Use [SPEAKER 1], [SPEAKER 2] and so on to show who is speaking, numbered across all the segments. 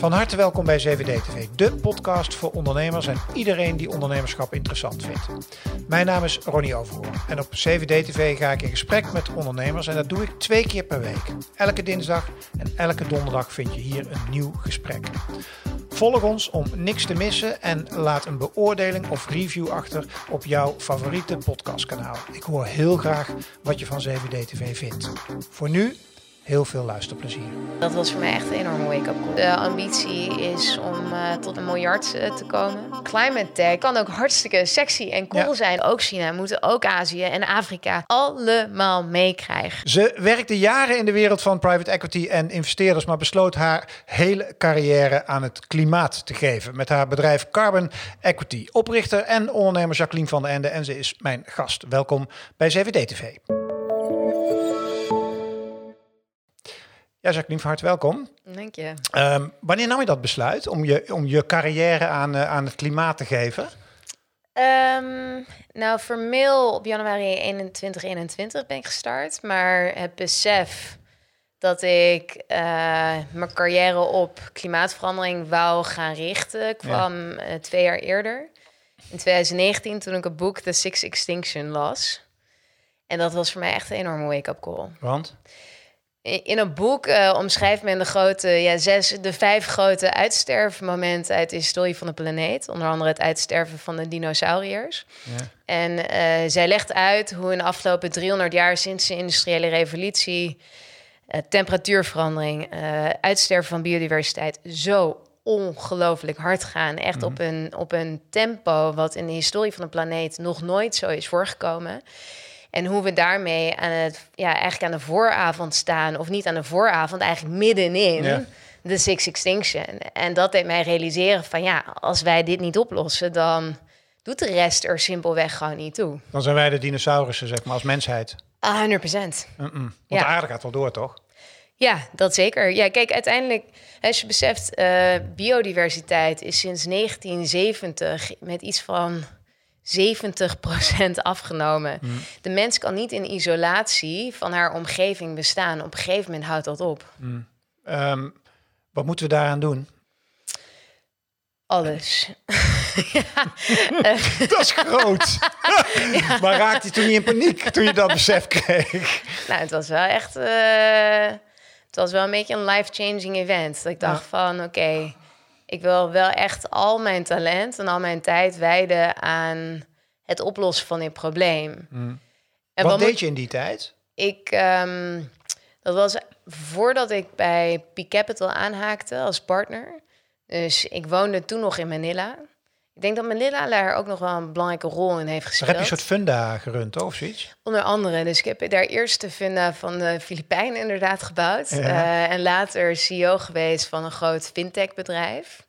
[SPEAKER 1] Van harte welkom bij CVD TV, de podcast voor ondernemers en iedereen die ondernemerschap interessant vindt. Mijn naam is Ronnie Overhoorn en op CVD TV ga ik in gesprek met ondernemers en dat doe ik twee keer per week. Elke dinsdag en elke donderdag vind je hier een nieuw gesprek. Volg ons om niks te missen en laat een beoordeling of review achter op jouw favoriete podcastkanaal. Ik hoor heel graag wat je van CVD TV vindt. Voor nu heel veel luisterplezier.
[SPEAKER 2] Dat was voor mij echt een enorme wake-up call. De ambitie is om uh, tot een miljard uh, te komen. Climate tech kan ook hartstikke sexy en cool ja. zijn. Ook China, moeten ook Azië en Afrika allemaal meekrijgen.
[SPEAKER 1] Ze werkte jaren in de wereld van private equity en investeerders, maar besloot haar hele carrière aan het klimaat te geven. Met haar bedrijf Carbon Equity. Oprichter en ondernemer Jacqueline van den Ende. En ze is mijn gast. Welkom bij CVD TV. Ja, Jacqueline, van harte welkom.
[SPEAKER 2] Dank je.
[SPEAKER 1] Um, wanneer nam je dat besluit om je, om je carrière aan, uh, aan het klimaat te geven?
[SPEAKER 2] Um, nou, formeel op januari 2021 ben ik gestart. Maar het besef dat ik uh, mijn carrière op klimaatverandering wou gaan richten, kwam ja. uh, twee jaar eerder. In 2019, toen ik het boek The Six Extinction las. En dat was voor mij echt een enorme wake-up call.
[SPEAKER 1] Want?
[SPEAKER 2] In een boek uh, omschrijft men de, grote, ja, zes, de vijf grote uitsterfmomenten uit de historie van de planeet. Onder andere het uitsterven van de dinosauriërs. Ja. En uh, zij legt uit hoe in de afgelopen 300 jaar sinds de industriële revolutie... Uh, temperatuurverandering, uitsterven van biodiversiteit zo ongelooflijk hard gaan. Echt mm -hmm. op, een, op een tempo wat in de historie van de planeet nog nooit zo is voorgekomen. En hoe we daarmee aan het, ja, eigenlijk aan de vooravond staan, of niet aan de vooravond, eigenlijk middenin ja. de Six Extinction. En dat deed mij realiseren van ja, als wij dit niet oplossen, dan doet de rest er simpelweg gewoon niet toe.
[SPEAKER 1] Dan zijn wij de dinosaurussen, zeg maar, als mensheid.
[SPEAKER 2] 100 procent.
[SPEAKER 1] Mm -mm. Want ja. de aarde gaat wel door, toch?
[SPEAKER 2] Ja, dat zeker. Ja, kijk, uiteindelijk, als je beseft, uh, biodiversiteit is sinds 1970 met iets van 70% afgenomen. Mm. De mens kan niet in isolatie van haar omgeving bestaan. Op een gegeven moment houdt dat op.
[SPEAKER 1] Mm. Um, wat moeten we daaraan doen?
[SPEAKER 2] Alles.
[SPEAKER 1] ja. dat is groot. ja. Maar raakte je toen niet in paniek toen je dat besef kreeg?
[SPEAKER 2] Nou, het was wel echt... Uh, het was wel een beetje een life-changing event. Dat ik dacht ja. van, oké... Okay, ik wil wel echt al mijn talent en al mijn tijd wijden aan het oplossen van dit probleem.
[SPEAKER 1] Mm. En wat, wat deed je in die tijd?
[SPEAKER 2] Ik, um, dat was voordat ik bij Peak Capital aanhaakte als partner. Dus ik woonde toen nog in Manila. Ik denk dat Manila daar ook nog wel een belangrijke rol in heeft gespeeld.
[SPEAKER 1] Heb je een soort funda gerund, of zoiets?
[SPEAKER 2] Onder andere. Dus ik heb daar eerst de funda van de Filipijnen inderdaad gebouwd. Ja. Uh, en later CEO geweest van een groot fintech bedrijf.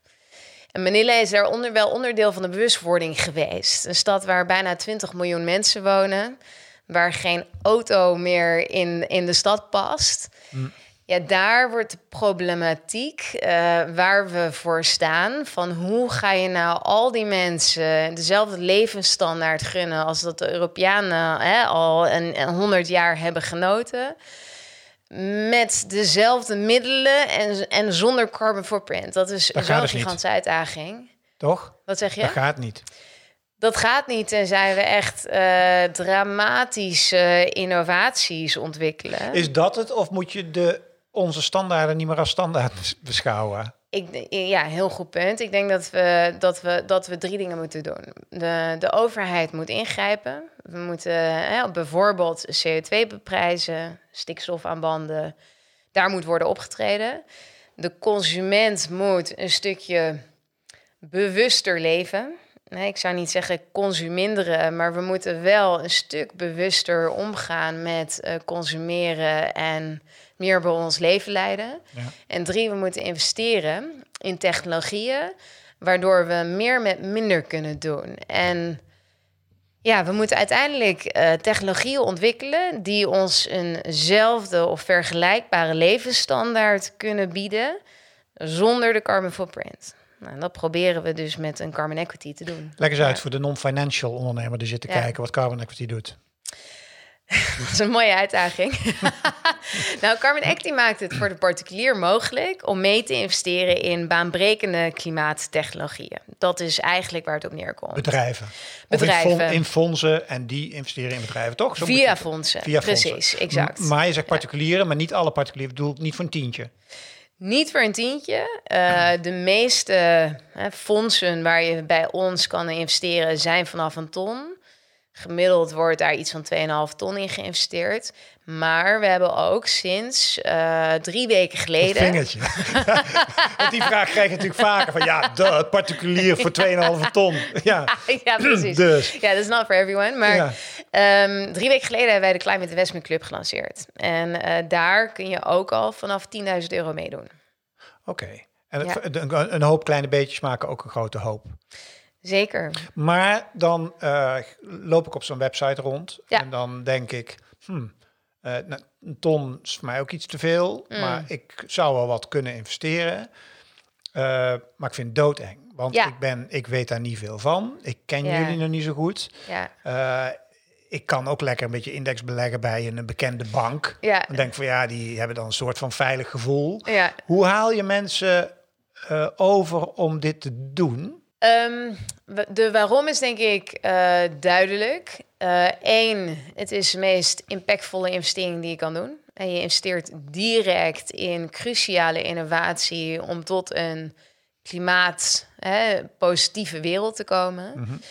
[SPEAKER 2] En Manila is daaronder wel onderdeel van de bewustwording geweest. Een stad waar bijna 20 miljoen mensen wonen. Waar geen auto meer in, in de stad past. Mm. Ja, daar wordt de problematiek uh, waar we voor staan. Van hoe ga je nou al die mensen dezelfde levensstandaard gunnen als dat de Europeanen hè, al een, 100 jaar hebben genoten met dezelfde middelen en, en zonder carbon footprint. Dat is zo'n dus gigantische niet. uitdaging.
[SPEAKER 1] Toch?
[SPEAKER 2] Wat zeg je?
[SPEAKER 1] Dat gaat niet.
[SPEAKER 2] Dat gaat niet en zijn we echt uh, dramatische innovaties ontwikkelen.
[SPEAKER 1] Is dat het of moet je de, onze standaarden niet meer als standaard beschouwen?
[SPEAKER 2] Ik, ja, heel goed punt. Ik denk dat we, dat we, dat we drie dingen moeten doen. De, de overheid moet ingrijpen. We moeten hè, bijvoorbeeld CO2 beprijzen, stikstof aan banden. Daar moet worden opgetreden. De consument moet een stukje bewuster leven. Nee, ik zou niet zeggen consuminderen, maar we moeten wel een stuk bewuster omgaan met uh, consumeren en meer bij ons leven leiden. Ja. En drie, we moeten investeren in technologieën, waardoor we meer met minder kunnen doen. En ja, we moeten uiteindelijk uh, technologieën ontwikkelen die ons eenzelfde of vergelijkbare levensstandaard kunnen bieden zonder de carbon footprint. Nou, dat proberen we dus met een carbon equity te doen.
[SPEAKER 1] Leg eens uit voor de non-financial ondernemer die zit te kijken wat carbon equity doet.
[SPEAKER 2] dat is een mooie uitdaging. nou, Carbon Acti maakt het voor de particulier mogelijk om mee te investeren in baanbrekende klimaattechnologieën. Dat is eigenlijk waar het op neerkomt.
[SPEAKER 1] Bedrijven.
[SPEAKER 2] Bedrijven.
[SPEAKER 1] In, in, fondsen en die investeren in bedrijven, toch?
[SPEAKER 2] Zo via fondsen. Via Precies, fondsen. exact.
[SPEAKER 1] maar je zegt particulieren, maar niet alle particulieren. Ik bedoel, niet voor een tientje.
[SPEAKER 2] Niet voor een tientje. Uh, de meeste fondsen waar je bij ons kan investeren zijn vanaf een ton. Gemiddeld wordt daar iets van 2,5 ton in geïnvesteerd. Maar we hebben ook sinds uh, drie weken geleden.
[SPEAKER 1] Vingertje. Want die vraag krijg je natuurlijk vaker: van ja, de particulier voor 2,5 ton. Ja,
[SPEAKER 2] ja precies.
[SPEAKER 1] Dus.
[SPEAKER 2] Ja, dat is not for everyone. Maar ja. um, drie weken geleden hebben wij de Climate Investment Club gelanceerd. En uh, daar kun je ook al vanaf 10.000 euro meedoen.
[SPEAKER 1] Oké. Okay. En ja. een hoop kleine beetjes maken ook een grote hoop.
[SPEAKER 2] Zeker.
[SPEAKER 1] Maar dan uh, loop ik op zo'n website rond ja. en dan denk ik, hmm, uh, nou, een ton is voor mij ook iets te veel, mm. maar ik zou wel wat kunnen investeren. Uh, maar ik vind het doodeng, want ja. ik, ben, ik weet daar niet veel van. Ik ken ja. jullie nog niet zo goed. Ja. ik kan ook lekker een beetje index beleggen bij een bekende bank. Ja. Dan denk ik van ja, die hebben dan een soort van veilig gevoel. Ja. Hoe haal je mensen over om dit te doen?
[SPEAKER 2] Um, de waarom is denk ik uh, duidelijk. Eén, uh, het is de meest impactvolle investering die je kan doen. En je investeert direct in cruciale innovatie om tot een klimaatpositieve wereld te komen. -hmm.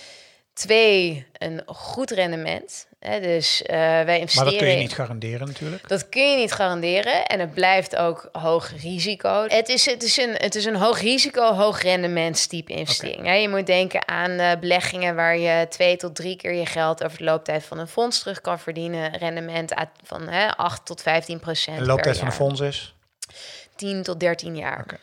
[SPEAKER 2] Twee, een goed rendement. Hè, dus uh, wij investeren.
[SPEAKER 1] Maar dat kun je niet garanderen natuurlijk.
[SPEAKER 2] Dat kun je niet garanderen en het blijft ook hoog risico. Het is, het is, een, het is een hoog risico, hoog rendementstype investering. Okay. je moet denken aan uh, beleggingen waar je twee tot drie keer je geld over de looptijd van een fonds terug kan verdienen. Rendement van hè, 8 tot 15 procent.
[SPEAKER 1] De looptijd van een fonds is?
[SPEAKER 2] 10 tot 13 jaar. Okay.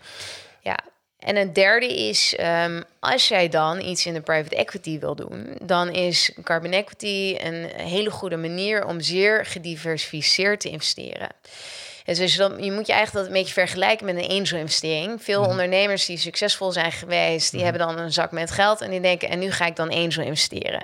[SPEAKER 2] Ja, en een derde is, um, als jij dan iets in de private equity wil doen, dan is carbon equity een hele goede manier om zeer gediversificeerd te investeren. Dus dan, je moet je eigenlijk dat een beetje vergelijken met een angel-investering. Veel mm. ondernemers die succesvol zijn geweest, die mm. hebben dan een zak met geld en die denken, en nu ga ik dan angel investeren.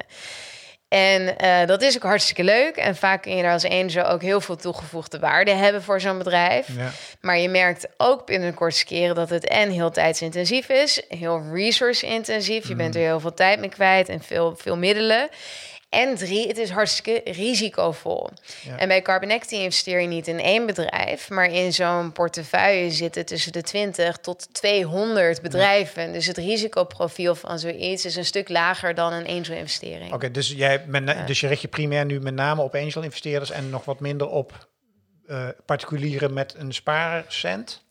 [SPEAKER 2] En uh, dat is ook hartstikke leuk. En vaak kun je daar als angel ook heel veel toegevoegde waarde hebben voor zo'n bedrijf. Ja. Maar je merkt ook binnen een korte keren dat het en heel tijdsintensief is, heel resource-intensief. Je bent mm. er heel veel tijd mee kwijt en veel, veel middelen. En drie, het is hartstikke risicovol. En bij Carbonecti investeer je niet in één bedrijf, maar in zo'n portefeuille zitten tussen de 20 tot 200 bedrijven. Dus het risicoprofiel van zoiets is een stuk lager dan een angel-investering.
[SPEAKER 1] Oké, dus, jij dus je richt je primair nu met name op angel-investeerders en nog wat minder op uh, particulieren met een spaarcent?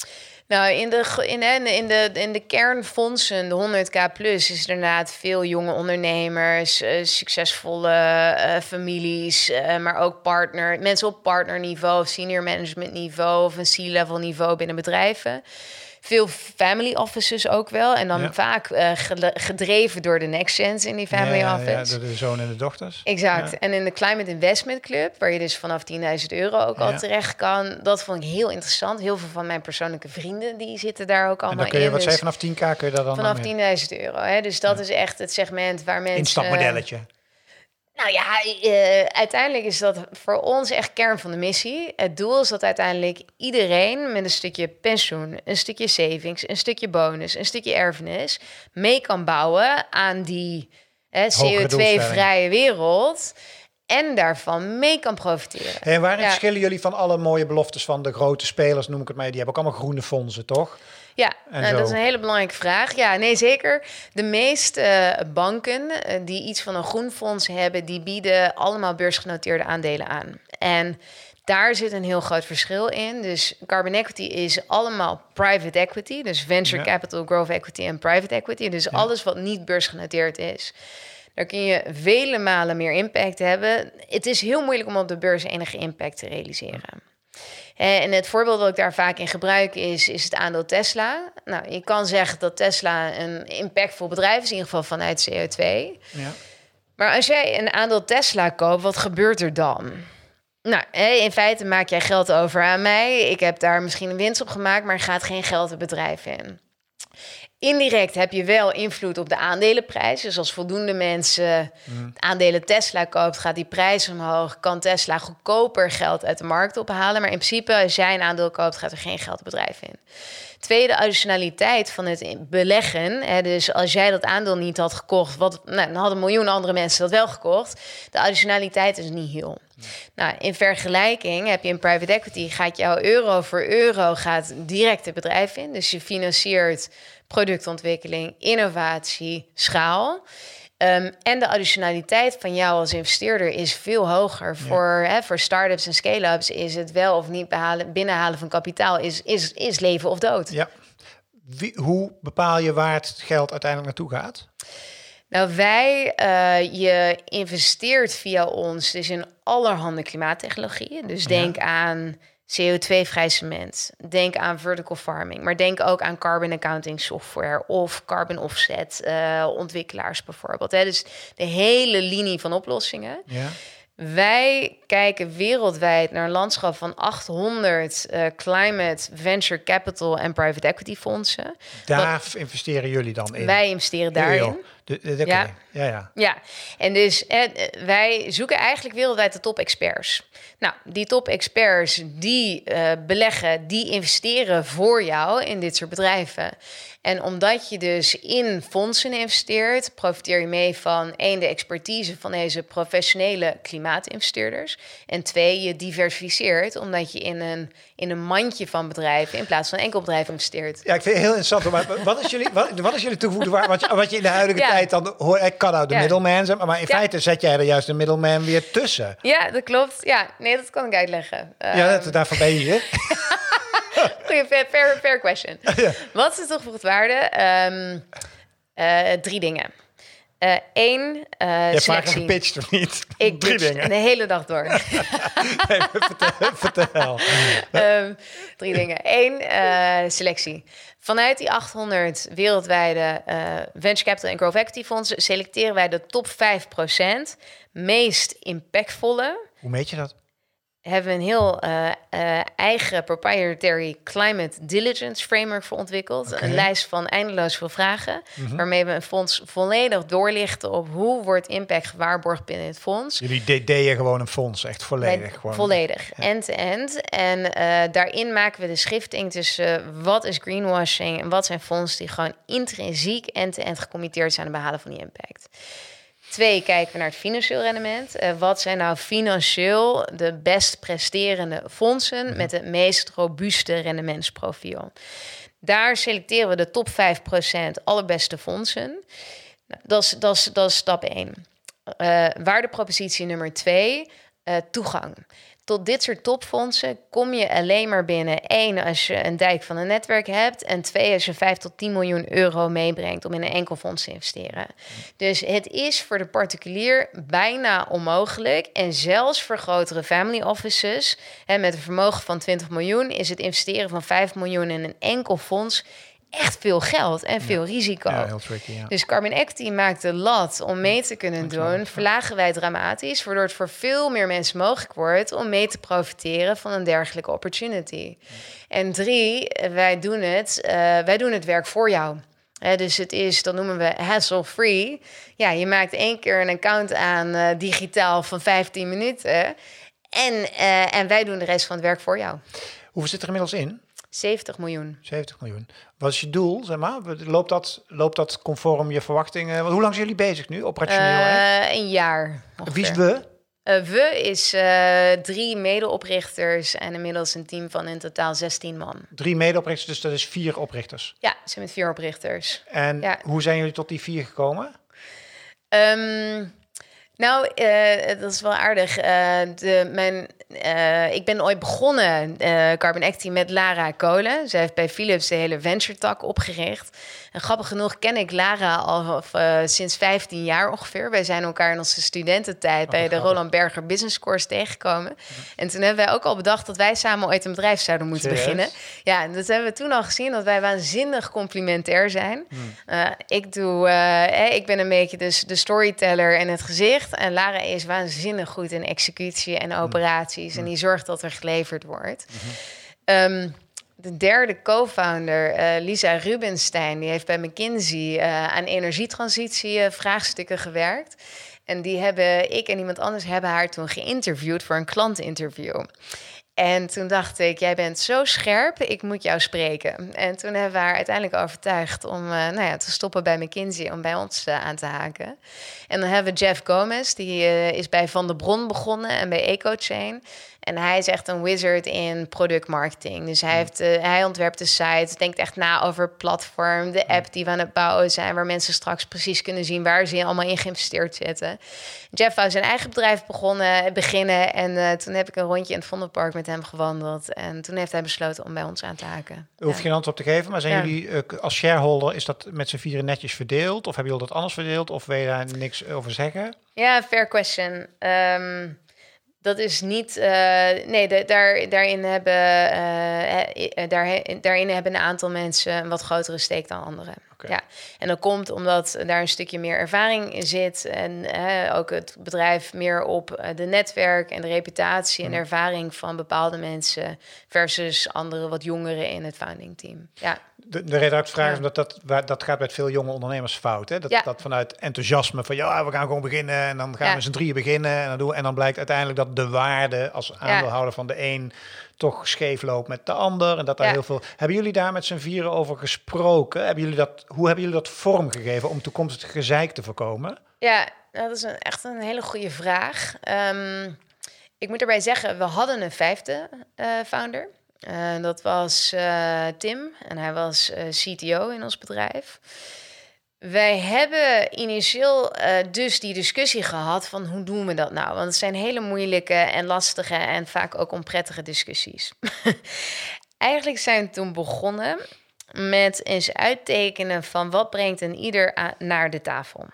[SPEAKER 2] Nou, in de, in, in, de, in de kernfondsen, de 100k plus, is er inderdaad veel jonge ondernemers, uh, succesvolle uh, families, uh, maar ook partner, mensen op partnerniveau, senior management niveau of een C-level niveau binnen bedrijven veel family offices ook wel. En dan vaak uh, gedreven door de next gens in die family ja, office. Ja,
[SPEAKER 1] door de zoon en de dochters.
[SPEAKER 2] Exact. En in de Climate Investment Club, waar je dus vanaf 10.000 euro ook al terecht kan. Dat vond ik heel interessant. Heel veel van mijn persoonlijke vrienden, die zitten daar ook allemaal
[SPEAKER 1] en dan kun je,
[SPEAKER 2] in.
[SPEAKER 1] Wat dus zei vanaf 10k kun je daar dan
[SPEAKER 2] Vanaf 10.000 euro. Hè? Dus dat is echt het segment waar mensen...
[SPEAKER 1] Instapmodelletje.
[SPEAKER 2] Nou ja, uh, uiteindelijk is dat voor ons echt kern van de missie. Het doel is dat uiteindelijk iedereen met een stukje pensioen, een stukje savings, een stukje bonus, een stukje erfenis mee kan bouwen aan die CO2-vrije wereld en daarvan mee kan profiteren.
[SPEAKER 1] En waarin verschillen jullie van alle mooie beloftes van de grote spelers, noem ik het maar? Die hebben ook allemaal groene fondsen, toch?
[SPEAKER 2] Ja, nou, dat is een hele belangrijke vraag. Ja, nee, zeker. De meeste banken uh, die iets van een groen fonds hebben, die bieden allemaal beursgenoteerde aandelen aan. En daar zit een heel groot verschil in. Dus carbon equity is allemaal private equity, dus venture capital, growth equity en private equity. Dus alles wat niet beursgenoteerd is. Daar kun je vele malen meer impact hebben. Het is heel moeilijk om op de beurs enige impact te realiseren. En het voorbeeld dat ik daar vaak in gebruik is, is het aandeel Tesla. Nou, je kan zeggen dat Tesla een impactvol bedrijf is, in ieder geval vanuit CO2. Ja. Maar als jij een aandeel Tesla koopt, wat gebeurt er dan? Nou, in feite maak jij geld over aan mij. Ik heb daar misschien een winst op gemaakt, maar er gaat geen geld het bedrijf in. Indirect heb je wel invloed op de aandelenprijs. Dus als voldoende mensen
[SPEAKER 1] Mm.
[SPEAKER 2] aandelen Tesla koopt, gaat die prijs omhoog. Kan Tesla goedkoper geld uit de markt ophalen. Maar in principe, als jij een aandeel koopt, gaat er geen geld het bedrijf in. Tweede additionaliteit van het beleggen. Hè, dus als jij dat aandeel niet had gekocht, wat, nou, dan hadden miljoen andere mensen dat wel gekocht. De additionaliteit is niet heel. Nou, in vergelijking heb je in private equity, gaat jouw euro voor euro gaat direct het bedrijf in. Dus je financiert productontwikkeling, innovatie, schaal. Ehm, en de additionaliteit van jou als investeerder is veel hoger. Voor, hè, voor start-ups en scale-ups is het wel of niet behalen, binnenhalen van kapitaal is, is, is leven of dood.
[SPEAKER 1] Ja. Wie, hoe bepaal je waar het geld uiteindelijk naartoe gaat?
[SPEAKER 2] Nou, wij, eh, je investeert via ons dus in allerhande klimaattechnologieën. Dus denk aan CO2-vrij cement. Denk aan vertical farming. Maar denk ook aan carbon accounting software of carbon offset eh, ontwikkelaars bijvoorbeeld. Hè. Dus de hele linie van oplossingen.
[SPEAKER 1] Ja.
[SPEAKER 2] Wij kijken wereldwijd naar een landschap van 800 eh, climate, venture capital en private equity fondsen.
[SPEAKER 1] Daar investeren jullie dan in?
[SPEAKER 2] Wij investeren daarin.
[SPEAKER 1] De, de.
[SPEAKER 2] Ja.
[SPEAKER 1] ja, ja.
[SPEAKER 2] Ja, en dus eh, wij zoeken eigenlijk wereldwijd de top-experts. Nou, die top-experts die eh, beleggen, die investeren voor jou in dit soort bedrijven. En omdat je dus in fondsen investeert, profiteer je mee van één, de expertise van deze professionele klimaatinvesteerders. En twee, je diversificeert omdat je in een, in een mandje van bedrijven in plaats van een enkel bedrijf investeert.
[SPEAKER 1] Ja, ik vind het heel interessant. Maar wat is jullie, wat, wat is jullie toegevoegde waarde? Wat, je- wat je in de huidige
[SPEAKER 2] Ja.
[SPEAKER 1] tijd dan hoor, ik kan nou de
[SPEAKER 2] Ja.
[SPEAKER 1] middleman zijn, maar in
[SPEAKER 2] Ja.
[SPEAKER 1] feite zet jij er juist de middleman weer tussen.
[SPEAKER 2] Ja, dat klopt. Ja, nee, dat kan ik uitleggen.
[SPEAKER 1] Ja,
[SPEAKER 2] Ehm,
[SPEAKER 1] dat, daarvoor ben je hier.
[SPEAKER 2] Goeie, fair, fair, fair question. Wat is de toegevoegde waarde? Ehm, eh, drie dingen. Eén,
[SPEAKER 1] Je hebt vaak
[SPEAKER 2] selectie.
[SPEAKER 1] gepitcht of niet?
[SPEAKER 2] Ik
[SPEAKER 1] Drie dingen.
[SPEAKER 2] de hele dag door.
[SPEAKER 1] Nee, vertel. vertel.
[SPEAKER 2] Ehm, drie dingen. Eén, eh, selectie. Vanuit die 800 wereldwijde eh, venture capital en growth equity fondsen selecteren wij de top 5% meest impactvolle
[SPEAKER 1] Hoe meet je dat?
[SPEAKER 2] Hebben we een heel eh, eh, eigen proprietary climate diligence framework voor ontwikkeld. Een lijst van eindeloos veel vragen,
[SPEAKER 1] Mhm.
[SPEAKER 2] waarmee we een fonds volledig doorlichten op hoe wordt impact gewaarborgd binnen het fonds.
[SPEAKER 1] Jullie de- deden gewoon een fonds, echt volledig. Gewoon.
[SPEAKER 2] Volledig, end-to-end. En eh, daarin maken we de schifting tussen wat is greenwashing en wat zijn fondsen die gewoon intrinsiek end-to-end gecommitteerd zijn aan het behalen van die impact. Twee, kijken we naar het financieel rendement. Eh, wat zijn nou financieel de best presterende fondsen met het meest robuuste rendementsprofiel? Daar selecteren we de top 5% allerbeste fondsen. Nou, dat, is, dat, is, dat is stap 1. waardepropositie nummer 2, toegang. Tot dit soort topfondsen kom je alleen maar binnen. één, als je een dijk van een netwerk hebt. En twee, als je 5 tot 10 miljoen euro meebrengt om in een enkel fonds te investeren. Dus het is voor de particulier bijna onmogelijk. En zelfs voor grotere family offices hè, met een vermogen van 20 miljoen is het investeren van 5 miljoen in een enkel fonds echt veel geld en veel risico.
[SPEAKER 1] Ja, heel tricky, ja.
[SPEAKER 2] Dus Carbon Equity maakt de lat om mee te kunnen doen, verlagen wij dramatisch, waardoor het voor veel meer mensen mogelijk wordt om mee te profiteren van een dergelijke opportunity. En drie, wij doen het, eh, wij doen het werk voor jou. Dus het is, dat noemen we hassle-free. Ja, je maakt één keer een account aan eh, digitaal van 15 minuten. En, eh, en wij doen de rest van het werk voor jou.
[SPEAKER 1] Hoeveel zit er inmiddels in?
[SPEAKER 2] 70 miljoen.
[SPEAKER 1] 70 miljoen. Wat is je doel, zeg maar? Loopt dat, loopt dat conform je verwachtingen? Want hoe lang zijn jullie bezig nu, operationeel?
[SPEAKER 2] Eh, een jaar.
[SPEAKER 1] Wie is we?
[SPEAKER 2] Eh, we is eh, drie medeoprichters en inmiddels een team van in totaal 16 man.
[SPEAKER 1] Drie medeoprichters, dus dat is vier oprichters.
[SPEAKER 2] Ja, ze zijn met vier oprichters.
[SPEAKER 1] En
[SPEAKER 2] Ja.
[SPEAKER 1] hoe zijn jullie tot die vier gekomen?
[SPEAKER 2] Ehm, nou, eh, dat is wel aardig. Eh, de, mijn, eh, ik ben ooit begonnen, Carbon Equity, met Lara Kolen. Zij heeft bij Philips de hele venture tak opgericht. En grappig genoeg ken ik Lara al of, sinds 15 jaar ongeveer. Wij zijn elkaar in onze studententijd bij de. Roland Berger Business Course tegengekomen. En toen hebben wij ook al bedacht dat wij samen ooit een bedrijf zouden moeten
[SPEAKER 1] Serieus?
[SPEAKER 2] beginnen. Ja, en dat hebben we toen al gezien, dat wij waanzinnig complementair zijn. Eh, ik, doe, ik ben een beetje dus de storyteller en het gezicht. En Lara is waanzinnig goed in executie en operaties. En die zorgt dat er geleverd wordt. Ehm, de derde co-founder, eh, Lisa Rubenstein, die heeft bij McKinsey uh, aan energietransitie uh, vraagstukken gewerkt. En die hebben, ik en iemand anders hebben haar toen geïnterviewd voor een klantinterview. En toen dacht ik, jij bent zo scherp, ik moet jou spreken. En toen hebben we haar uiteindelijk overtuigd om uh, nou ja, te stoppen bij McKinsey, om bij ons uh, aan te haken. En dan hebben we Jeff Gomez, die uh, is bij Van der Bron begonnen en bij EcoChain. En hij is echt een wizard in productmarketing. Dus hij, heeft, uh, hij ontwerpt de site, denkt echt na over het platform, de app die we aan het bouwen zijn, waar mensen straks precies kunnen zien waar ze allemaal in geïnvesteerd zitten. Jeff wou zijn eigen bedrijf begonnen, beginnen en uh, toen heb ik een rondje in het Vondelpark met hem gewandeld. En toen heeft hij besloten om bij ons aan te haken.
[SPEAKER 1] U hoeft ja. geen antwoord op te geven, maar zijn ja. jullie uh, als shareholder, is dat met z'n vieren netjes verdeeld? Of hebben jullie dat anders verdeeld? Of wil je daar niks over zeggen?
[SPEAKER 2] Ja, fair question. Um, dat is niet. Uh, nee, daar, daarin, hebben, uh, daar, daarin hebben een aantal mensen een wat grotere steek dan anderen. Okay. Ja. En dat komt omdat daar een stukje meer ervaring in zit. En ook het bedrijf meer op de netwerk en de reputatie en ervaring van bepaalde mensen. versus andere wat jongeren in het founding team. Ja.
[SPEAKER 1] De, de reden vraag is omdat dat, dat gaat met veel jonge ondernemers fout. Hè? Dat, ja. dat vanuit enthousiasme van ja, we gaan gewoon beginnen en dan gaan ja. we z'n drieën beginnen en dan doen en dan blijkt uiteindelijk dat de waarde als aandeelhouder van de een toch scheef loopt met de ander en dat daar heel veel. Hebben jullie daar met z'n vieren over gesproken? Hebben jullie dat? Hoe hebben jullie dat vormgegeven om toekomstig gezeik te voorkomen?
[SPEAKER 2] Ja, dat is een, echt een hele goede vraag. Um, ik moet erbij zeggen, we hadden een vijfde uh, founder. Uh, dat was uh, Tim en hij was CTO in ons bedrijf. Wij hebben initieel dus die discussie gehad van hoe doen we dat nou? Want het zijn hele moeilijke en lastige en vaak ook onprettige discussies. Eigenlijk zijn we toen begonnen met eens uittekenen van wat brengt een ieder naar de tafel.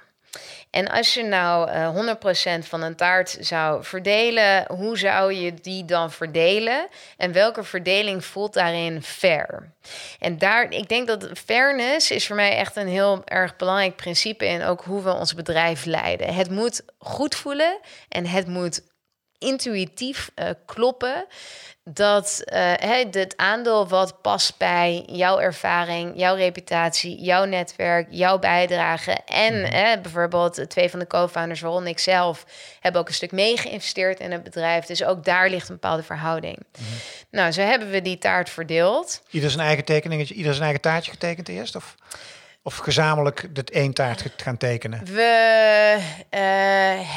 [SPEAKER 2] En als je nou uh, 100% van een taart zou verdelen, hoe zou je die dan verdelen? En welke verdeling voelt daarin fair? En daar, ik denk dat fairness is voor mij echt een heel erg belangrijk principe in ook hoe we ons bedrijf leiden. Het moet goed voelen en het moet intuïtief uh, kloppen dat uh, het aandeel wat past bij jouw ervaring, jouw reputatie, jouw netwerk, jouw bijdrage. En mm. bijvoorbeeld twee van de co-founders, waaronder ik zelf, hebben ook een stuk mee geïnvesteerd in het bedrijf. Dus ook daar ligt een bepaalde verhouding. Mm. Nou, zo hebben we die taart verdeeld.
[SPEAKER 1] Ieder zijn eigen tekeningetje, ieder zijn eigen taartje getekend eerst? Of? Of gezamenlijk dit één taart gaan tekenen?
[SPEAKER 2] We uh,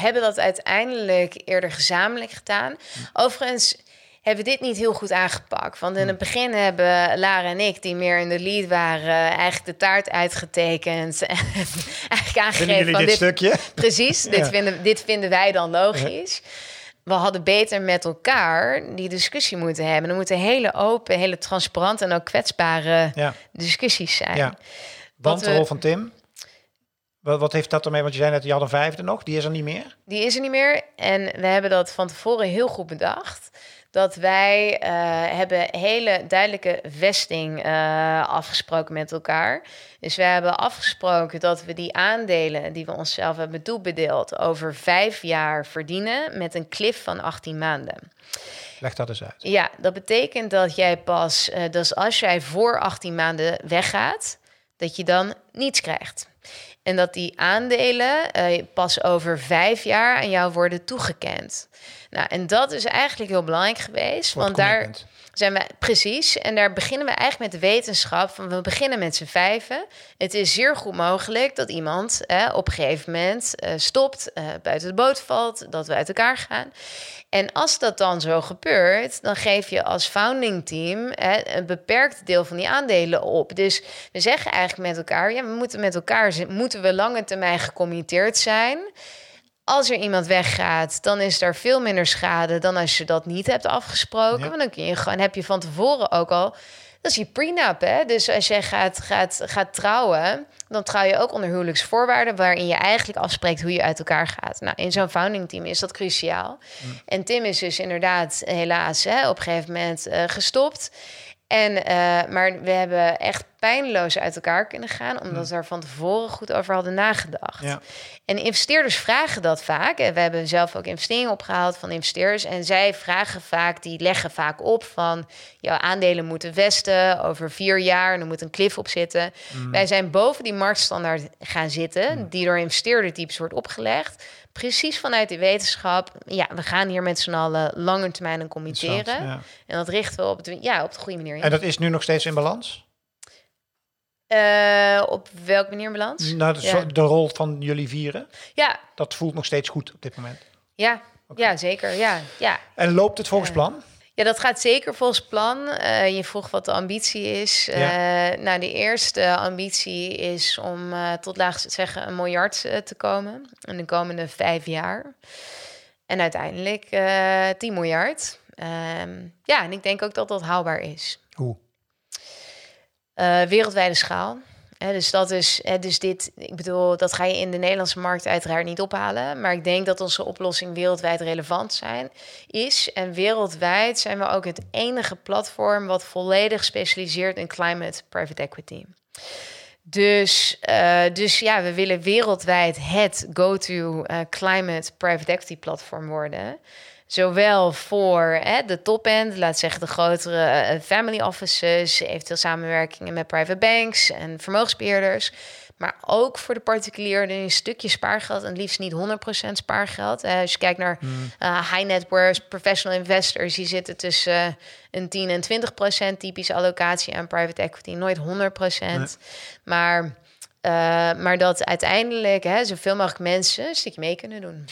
[SPEAKER 2] hebben dat uiteindelijk eerder gezamenlijk gedaan. Overigens hebben dit niet heel goed aangepakt. Want in het hmm. begin hebben Lara en ik, die meer in de lead waren, eigenlijk de taart uitgetekend. En eigenlijk aangegeven
[SPEAKER 1] van dit, dit stukje.
[SPEAKER 2] Precies, dit, vinden, dit vinden wij dan logisch. We hadden beter met elkaar die discussie moeten hebben. Er moeten hele open, hele transparante en ook kwetsbare ja. discussies zijn. Ja.
[SPEAKER 1] Want de rol van Tim? Wat, heeft dat ermee? Want je zei net, je had een vijfde nog. Die is er niet meer?
[SPEAKER 2] Die is er niet meer. En we hebben dat van tevoren heel goed bedacht dat wij uh, hebben hele duidelijke vesting uh, afgesproken met elkaar. Dus we hebben afgesproken dat we die aandelen die we onszelf hebben toebedeeld over vijf jaar verdienen met een cliff van 18 maanden.
[SPEAKER 1] Leg dat eens uit.
[SPEAKER 2] Ja, dat betekent dat jij pas, uh, dus als jij voor 18 maanden weggaat, dat je dan niets krijgt. En dat die aandelen pas over vijf jaar aan jou worden toegekend. Nou, en dat is eigenlijk heel belangrijk geweest. want daar zijn we precies. En daar beginnen we eigenlijk met de wetenschap. Van we beginnen met z'n vijven. Het is zeer goed mogelijk dat iemand op een gegeven moment uh, stopt, uh, buiten de boot valt, dat we uit elkaar gaan. En als dat dan zo gebeurt, dan geef je als founding team een beperkt deel van die aandelen op. Dus we zeggen eigenlijk met elkaar: ja, we moeten met elkaar moeten we lange termijn gecommitteerd zijn als er iemand weggaat, dan is er veel minder schade dan als je dat niet hebt afgesproken. Want dan kun je gewoon, heb je van tevoren ook al. Dat is je prenup, hè? Dus als jij gaat, gaat, gaat trouwen, dan trouw je ook onder huwelijksvoorwaarden, waarin je eigenlijk afspreekt hoe je uit elkaar gaat. Nou, in zo'n founding team is dat cruciaal. En Tim is dus inderdaad helaas hè, op een gegeven moment uh, gestopt. En, eh, maar we hebben echt pijnloos uit elkaar kunnen gaan, omdat we er van tevoren goed over hadden nagedacht.
[SPEAKER 1] Ja.
[SPEAKER 2] En investeerders vragen dat vaak. En we hebben zelf ook investeringen opgehaald van investeerders. En zij vragen vaak, die leggen vaak op van jouw aandelen moeten vesten over vier jaar en er moet een cliff op zitten. Wij zijn boven die marktstandaard gaan zitten, die door investeerdertypes wordt opgelegd. Precies vanuit die wetenschap. Ja, we gaan hier met z'n allen lange termijn committeren.
[SPEAKER 1] Ja.
[SPEAKER 2] En dat richten we op, het, ja, op de goede manier in.
[SPEAKER 1] En dat is nu nog steeds in balans?
[SPEAKER 2] Eh, op welke manier in balans?
[SPEAKER 1] Nou, de,
[SPEAKER 2] Ja.
[SPEAKER 1] de rol van jullie vieren,
[SPEAKER 2] Ja,
[SPEAKER 1] dat voelt nog steeds goed op dit moment.
[SPEAKER 2] ja, ja zeker. Ja, ja.
[SPEAKER 1] En loopt het volgens
[SPEAKER 2] Ja.
[SPEAKER 1] plan?
[SPEAKER 2] Ja, dat gaat zeker volgens plan. Eh, je vroeg wat de ambitie is.
[SPEAKER 1] Ja.
[SPEAKER 2] Eh, nou, de eerste ambitie is om eh, tot laagst zeggen een miljard te komen in de komende vijf jaar. En uiteindelijk eh 10 miljard. Ehm, ja, en ik denk ook dat dat haalbaar is.
[SPEAKER 1] Hoe?
[SPEAKER 2] Wereldwijde schaal. Dus dat is, dus dit, ik bedoel, dat ga je in de Nederlandse markt uiteraard niet ophalen. Maar ik denk dat onze oplossing wereldwijd relevant zijn, is. En wereldwijd zijn we ook het enige platform wat volledig specialiseert in climate private equity. Dus, eh, dus ja, we willen wereldwijd het go-to eh, climate private equity platform worden. Zowel voor hè, de top-end, laat zeggen de grotere eh, family offices, eventueel samenwerkingen met private banks en vermogensbeheerders. Maar ook voor de particulier een stukje spaargeld en liefst niet 100% spaargeld. Eh, als je kijkt naar eh, high net worth professional investors, die zitten tussen een 10 en 20% typische allocatie aan private equity, nooit 100%. Maar, maar dat uiteindelijk hè, zoveel mogelijk mensen een stukje mee kunnen doen.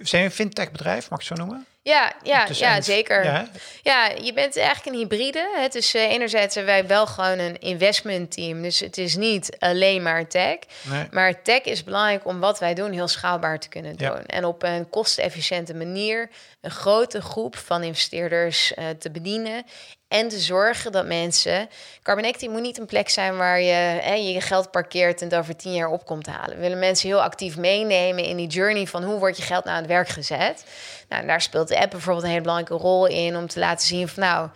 [SPEAKER 1] Zijn je een fintech bedrijf, mag ik het zo noemen?
[SPEAKER 2] Ja, ja, ja zeker.
[SPEAKER 1] Ja?
[SPEAKER 2] Ja, je bent eigenlijk een hybride. Het is eh, enerzijds hebben wij wel gewoon een investment team. Dus het is niet alleen maar tech.
[SPEAKER 1] Nee.
[SPEAKER 2] Maar tech is belangrijk om wat wij doen heel schaalbaar te kunnen doen.
[SPEAKER 1] Ja.
[SPEAKER 2] En op een kostenefficiënte manier een grote groep van investeerders eh, te bedienen. En te zorgen dat mensen... Carbon moet niet een plek zijn waar je hè, je geld parkeert... en het over tien jaar op komt te halen. We willen mensen heel actief meenemen in die journey... van hoe wordt je geld nou aan het werk gezet. Nou, daar speelt de app bijvoorbeeld een hele belangrijke rol in... om te laten zien van nou...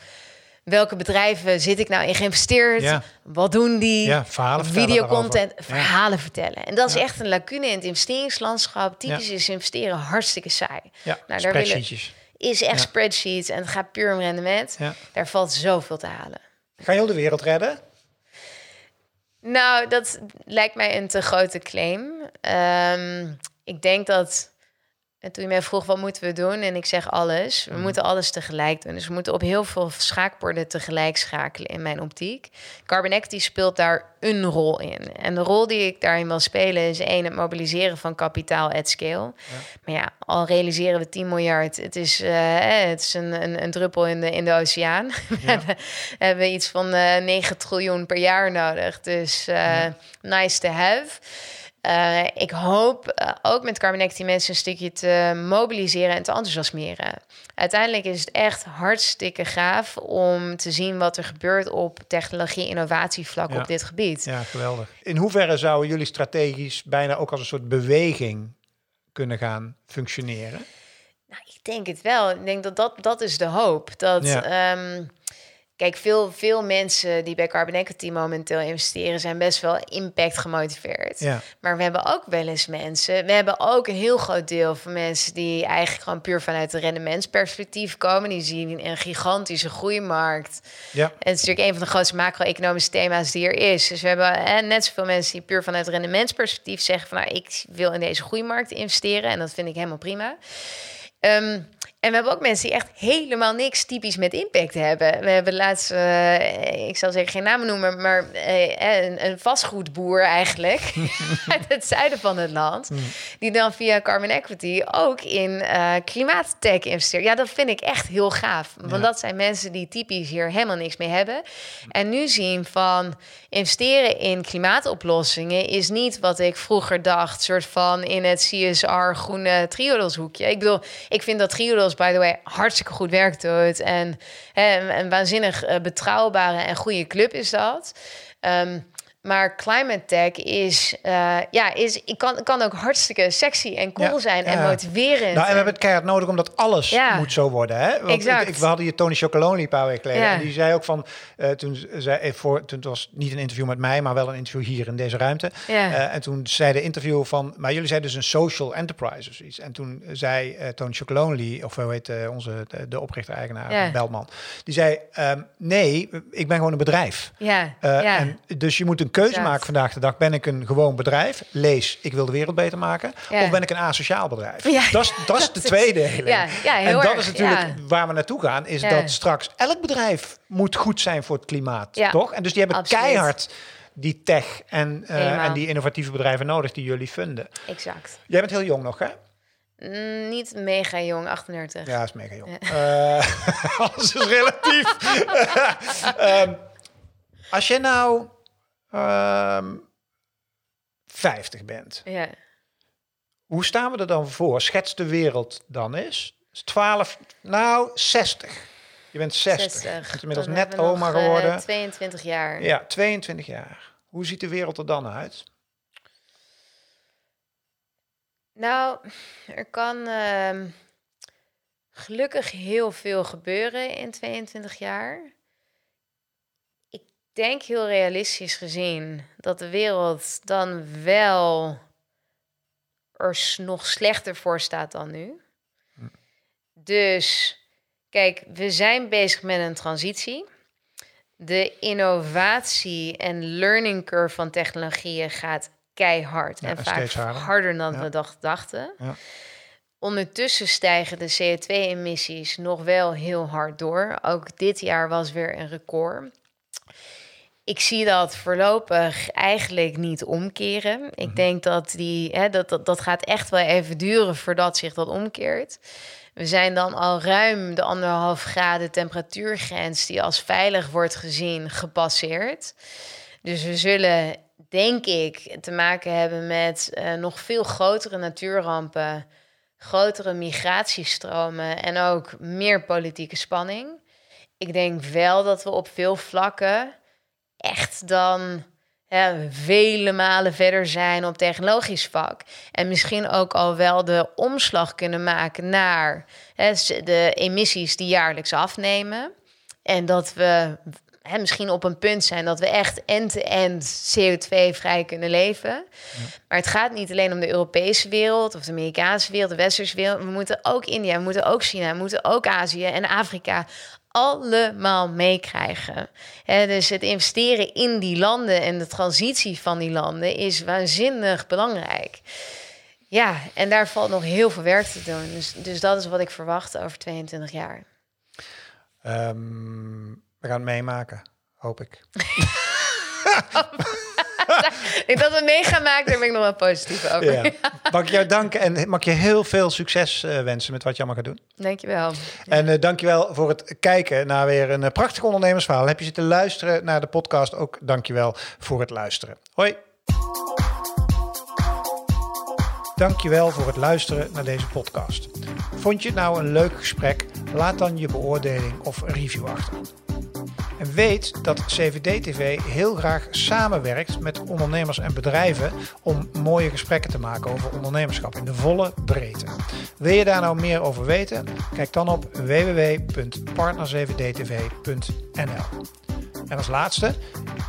[SPEAKER 2] welke bedrijven zit ik nou in geïnvesteerd?
[SPEAKER 1] Ja.
[SPEAKER 2] Wat doen die?
[SPEAKER 1] Ja, verhalen vertellen
[SPEAKER 2] Videocontent, verhalen vertellen. En dat is echt een lacune in het investeringslandschap. Typisch is investeren hartstikke saai.
[SPEAKER 1] Ja,
[SPEAKER 2] Nou, daar willen-. Is echt
[SPEAKER 1] Ja.
[SPEAKER 2] spreadsheets en het gaat puur om rendement.
[SPEAKER 1] Ja.
[SPEAKER 2] Daar valt zoveel te halen.
[SPEAKER 1] Ga je heel de wereld redden?
[SPEAKER 2] Nou, dat lijkt mij een te grote claim. Ehm, ik denk dat. En toen je mij vroeg wat moeten we doen, en ik zeg alles. We moeten alles tegelijk doen. Dus we moeten op heel veel schaakborden tegelijk schakelen in mijn optiek. Carbon Equity speelt daar een rol in. En de rol die ik daarin wil spelen is één, het mobiliseren van kapitaal at scale. Maar ja, al realiseren we 10 miljard, het is, eh, het is een, een, een druppel in de, in de oceaan. We hebben, we hebben iets van eh 9 triljoen per jaar nodig. Dus eh, nice to have. Eh, ik hoop eh, ook met Carbon Equity mensen een stukje te mobiliseren en te enthousiasmeren. Uiteindelijk is het echt hartstikke gaaf om te zien wat er gebeurt op technologie-innovatievlak
[SPEAKER 1] Ja.
[SPEAKER 2] op dit gebied.
[SPEAKER 1] Ja, geweldig. In hoeverre zouden jullie strategisch bijna ook als een soort beweging kunnen gaan functioneren?
[SPEAKER 2] Nou, ik denk het wel. Ik denk dat dat, dat is de hoop. Dat,
[SPEAKER 1] Ja.
[SPEAKER 2] ehm, kijk, veel, veel mensen die bij Carbon Equity momenteel investeren... zijn best wel impact gemotiveerd.
[SPEAKER 1] Ja.
[SPEAKER 2] Maar we hebben ook wel eens mensen... We hebben ook een heel groot deel van mensen... die eigenlijk gewoon puur vanuit een rendementsperspectief komen. Die zien een gigantische groeimarkt.
[SPEAKER 1] Ja.
[SPEAKER 2] En het is natuurlijk een van de grootste macro-economische thema's die er is. Dus we hebben hè, net zoveel mensen die puur vanuit rendementsperspectief zeggen van nou, ik wil in deze groeimarkt investeren. En dat vind ik helemaal prima. Ehm, en we hebben ook mensen die echt helemaal niks typisch met impact hebben. We hebben laatst, eh, ik zal zeker geen namen noemen, maar eh, een, een vastgoedboer eigenlijk uit het zuiden van het land, die dan via Carbon Equity ook in eh klimaattech investeert. Ja, dat vind ik echt heel gaaf, want
[SPEAKER 1] Ja.
[SPEAKER 2] dat zijn mensen die typisch hier helemaal niks mee hebben. En nu zien van investeren in klimaatoplossingen is niet wat ik vroeger dacht, soort van in het CSR groene Triodos hoekje. Ik bedoel, ik vind dat Triodos by the way hartstikke goed werk doet en hè, een, waanzinnig eh, betrouwbare en goede club is dat. Ehm, Maar climate tech is, uh, ja, is ik kan, kan ook hartstikke sexy en cool zijn en motiverend.
[SPEAKER 1] Nou, en we hebben het keihard nodig omdat alles moet zo worden. Hè? Want
[SPEAKER 2] exact.
[SPEAKER 1] Ik, we hadden hier Tony Chocoloni een paar weken geleden. En die zei ook van, uh, toen zei eh, voor, toen was niet een interview met mij, maar wel een interview hier in deze ruimte. Uh, en toen zei de interview van, maar jullie zijn dus een social enterprise of zoiets. En toen zei Tony Chocoloni, of hoe heet onze de, de oprichter-eigenaar Belman, die zei, um, nee, ik ben gewoon een bedrijf.
[SPEAKER 2] Ja.
[SPEAKER 1] En dus je moet een keuze maken vandaag de dag. Ben ik een gewoon bedrijf? Lees, ik wil de wereld beter maken. Of ben ik een asociaal bedrijf? Ja. Dat, is, dat is de tweede en dat is natuurlijk waar we naartoe gaan. Is dat straks elk bedrijf moet goed zijn voor het klimaat. Toch? En dus die hebben keihard die tech en, uh, en die innovatieve bedrijven nodig die jullie vinden.
[SPEAKER 2] Exact.
[SPEAKER 1] Jij bent heel jong nog, hè?
[SPEAKER 2] Mm, niet mega jong, 38.
[SPEAKER 1] Ja, is mega jong. Ja. Uh, alles is relatief. um, als je nou 50 ehm, bent.
[SPEAKER 2] Ja.
[SPEAKER 1] Hoe staan we er dan voor? Schets de wereld dan eens. 12, nou 60. Je bent 60. 60. Je bent inmiddels net oma nog, geworden. Uh,
[SPEAKER 2] 22 jaar.
[SPEAKER 1] Ja, 22 jaar. Hoe ziet de wereld er dan uit?
[SPEAKER 2] Nou, er kan uh, gelukkig heel veel gebeuren in 22 jaar denk heel realistisch gezien dat de wereld dan wel er nog slechter voor staat dan nu. Dus kijk, we zijn bezig met een transitie. De innovatie en learning curve van technologieën gaat keihard en vaak harder. dan we dachten. Ja. Ondertussen stijgen de CO2-emissies nog wel heel hard door. Ook dit jaar was weer een record ik zie dat voorlopig eigenlijk niet omkeren. Ik mhm. denk dat, die, hè, dat, dat dat gaat echt wel even duren voordat zich dat omkeert. We zijn dan al ruim de anderhalf graden temperatuurgrens die als veilig wordt gezien gepasseerd. Dus we zullen, denk ik, te maken hebben met uh, nog veel grotere natuurrampen, grotere migratiestromen en ook meer politieke spanning. Ik denk wel dat we op veel vlakken echt dan vele malen verder zijn op technologisch vak. En misschien ook al wel de omslag kunnen maken naar de emissies die jaarlijks afnemen. En dat we misschien op een punt zijn dat we echt end-to-end CO2-vrij kunnen leven. Maar het gaat niet alleen om de Europese wereld of de Amerikaanse wereld, de Westerse wereld. We moeten ook India, we moeten ook China, we moeten ook Azië en Afrika allemaal meekrijgen. dus het investeren in die landen en de transitie van die landen is waanzinnig belangrijk. Ja, en daar valt nog heel veel werk te doen. Dus, dus dat is wat ik verwacht over 22 jaar.
[SPEAKER 1] Um, we gaan het meemaken, hoop ik.
[SPEAKER 2] ik dat we mee gaan maken, daar ben ik nog wel positief over. Ja.
[SPEAKER 1] Mag ik jou danken en mag je heel veel succes uh, wensen met wat je allemaal gaat doen.
[SPEAKER 2] Dankjewel.
[SPEAKER 1] En uh, dankjewel voor het kijken naar weer een uh, prachtig ondernemersverhaal. Heb je zitten luisteren naar de podcast? Ook dankjewel voor het luisteren. Hoi. Dankjewel voor het luisteren naar deze podcast. Vond je het nou een leuk gesprek? Laat dan je beoordeling of review achter. En weet dat CVD-TV heel graag samenwerkt met ondernemers en bedrijven om mooie gesprekken te maken over ondernemerschap in de volle breedte. Wil je daar nou meer over weten? Kijk dan op www.partner7dtv.nl. En als laatste,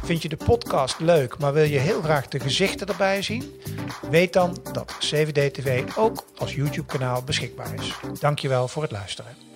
[SPEAKER 1] vind je de podcast leuk, maar wil je heel graag de gezichten erbij zien? Weet dan dat CVD-TV ook als YouTube-kanaal beschikbaar is. Dankjewel voor het luisteren.